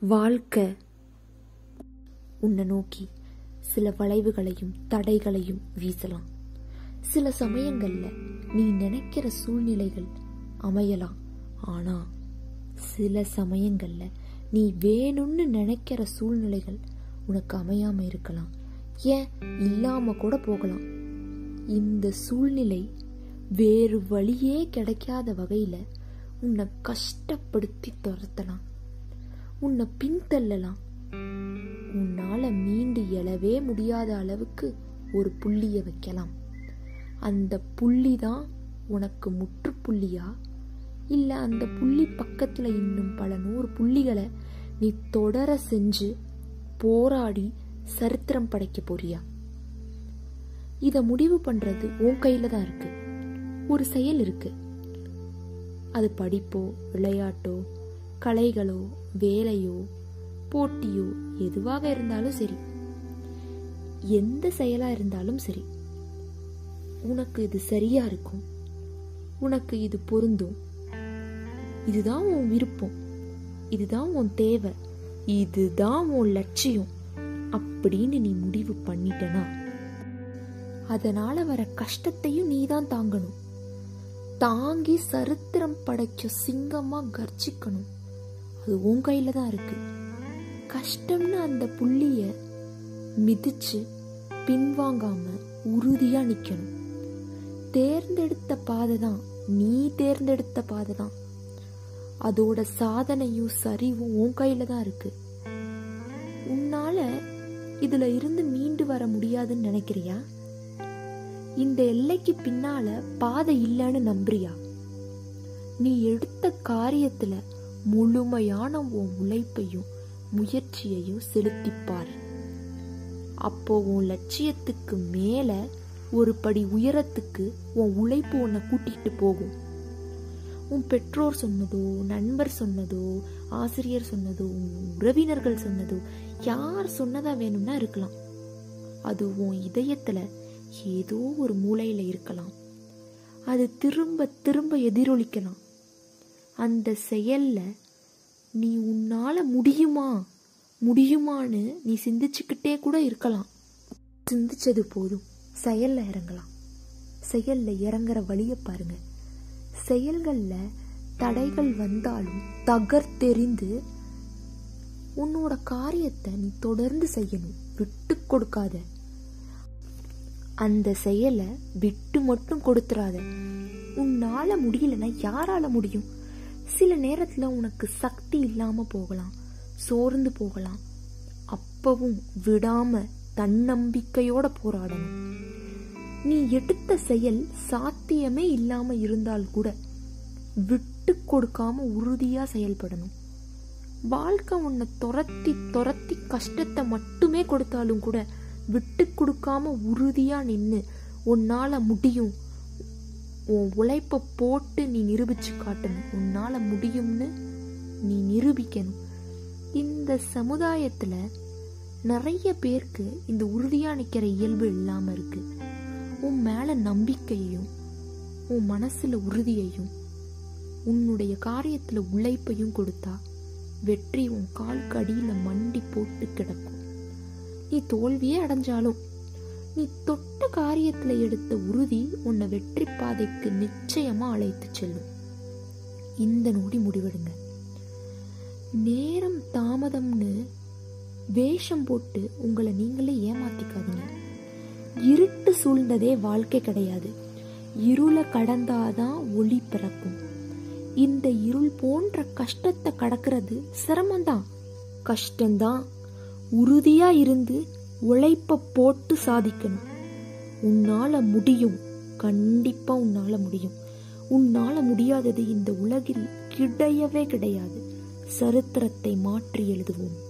வாழ்க்கை உன்னை நோக்கி சில வளைவுகளையும் தடைகளையும் வீசலாம். சில சமயங்கள்ல நீ நினைக்கிற சூழ்நிலைகள் அமையலாம். ஆனா சில சமயங்கள்ல நீ வேணும்னு நினைக்கிற சூழ்நிலைகள் உனக்கு அமையாம இருக்கலாம். ஏன்? இல்லாம கூட போகலாம். இந்த சூழ்நிலை வேறு வழியே கிடைக்காத வகையில உன்னை கஷ்டப்படுத்தி துரத்தலாம். உன்னை பின்தள்ளலாம். உன்னால மீண்டு எழவே முடியாத அளவுக்கு ஒரு புள்ளிய வைக்கலாம். அந்த புள்ளி தான் உனக்கு முற்றுப்புள்ளியா? இல்ல அந்த புள்ளி பக்கத்துல இன்னும் பல நூறு புள்ளிகளை நீ தொடர செஞ்சு போராடி சரித்திரம் படைக்க போறியா? இத முடிவு பண்றது உன் கையில தான் இருக்கு. ஒரு செயல் இருக்கு. அது படிப்போ விளையாட்டோ கலைகளோ வேலையோ போட்டியோ எதுவாக இருந்தாலும் சரி. எந்த செயலா இருந்தாலும் சரி. உனக்கு இது சரியா இருக்கும். உனக்கு இது பொருந்தும். இதுதான் உன் விருப்பம். இதுதான் உன் தேவை. இதுதான் உன் லட்சியம். அப்படின்னு நீ முடிவு பண்ணிட்டனா? அதனால வர கஷ்டத்தையும் நீதான் தாங்கணும். தாங்கி சரித்திரம் படைக்க சிங்கமா கர்ஜிக்கணும். அது உன் கையில தான் இருக்கு. கஷ்டம்னு அந்த புள்ளிய மிதிச்சு பின்வாங்காம உறுதியா நிக்கணும். தேர்ந்தெடுத்த பாதை தான் நீ தேர்ந்தெடுத்த பாதை தான். அதோட சாதனையும் சரிவும் உன் கையில தான் இருக்கு. உன்னால இதுல இருந்து மீண்டு வர முடியாதுன்னு நினைக்கிறியா? இந்த எல்லைக்கு பின்னால பாதை இல்லைன்னு நம்புறியா? நீ எடுத்த காரியத்துல முழுமையான உன் உழைப்பையும் முயற்சியையும் செலுத்திப்பார். அப்போ உன் லட்சியத்துக்கு மேல ஒரு படி உயரத்துக்கு உன் உழைப்பு உன்னை கூட்டிட்டு போகும். உன் பெற்றோர் சொன்னதோ நண்பர் சொன்னதோ ஆசிரியர் சொன்னதோ உன் உறவினர்கள் சொன்னதோ யார் சொன்னதா வேணும்னா இருக்கலாம். அது உன் இதயத்துல ஏதோ ஒரு மூலையில இருக்கலாம். அது திரும்ப திரும்ப எதிரொலிக்கலாம். அந்த செயல்ல நீ உன்னால முடியுமா? முடியுமான்னு நீ சிந்திச்சுக்கிட்டே கூட இருக்கலாம். சிந்திச்சது போதும். செயல்ல இறங்கலாம். செயல்ல இறங்குற வழியை பாருங்க. செயல்கள்ல தடைகள் வந்தாலும் தகர்த்தெறிந்து உன்னோட காரியத்தை நீ தொடர்ந்து செய்யணும். விட்டு கொடுக்காத. அந்த செயலை விட்டு மட்டும் கொடுத்துறாத. உன்னால முடியலன்னா யாரால முடியும்? சில நேரத்தில் உனக்கு சக்தி இல்லாமல் போகலாம் சோர்ந்து போகலாம். அப்பவும் விடாம தன்னம்பிக்கையோட போராடணும். நீ எடுத்த செயல் சாத்தியமே இல்லாம இருந்தால் கூட விட்டு கொடுக்காம உறுதியா செயல்படணும். வாழ்க்கை உன்னை துரத்தி துரத்தி கஷ்டத்தை மட்டுமே கொடுத்தாலும் கூட விட்டு கொடுக்காம உறுதியா நின்று உன்னால முடியும். உன் உழைப்ப போட்டு நீ நிரூபிச்சு காட்டணும். உன்னால் முடியும்னு நீ நிரூபிக்கணும். இந்த சமுதாயத்தில் நிறைய பேருக்கு இந்த உறுதியாக நிற்கிற இயல்பு இல்லாமல் இருக்கு. உன் மேலே நம்பிக்கையையும் உன் மனசில் உறுதியையும் உன்னுடைய காரியத்தில் உழைப்பையும் கொடுத்தா வெற்றி உன் கால் கடியில் மண்டி போட்டு கிடக்கும். நீ தோல்வியே அடைஞ்சாலும் நீ தொட்ட காரியத்துல எடுத்த உறுதி உன்னை வெற்றி பாதைக்கு நிச்சயமா அழைத்து செல்லும். இந்த நொடி முடிவெடுங்க. நேரம் தாமதம்னு வேஷம் போட்டு உங்களை நீங்களே ஏமாத்திக்காதீங்க. இருட்டு சூழ்ந்ததே வாழ்க்கை கிடையாது. இருளை கடந்தாதான் ஒளி பிறக்கும். இந்த இருள் போன்ற கஷ்டத்தை கடக்கிறது சிரமம்தான். கஷ்டம்தான். உறுதியா இருந்து உழைப்ப போட்டு சாதிக்கணும். உன்னால முடியும். கண்டிப்பா உன்னால முடியும். உன்னால முடியாதது இந்த உலகில் கிடையவே கிடையாது. சரித்திரத்தை மாற்றி எழுதுவோம்.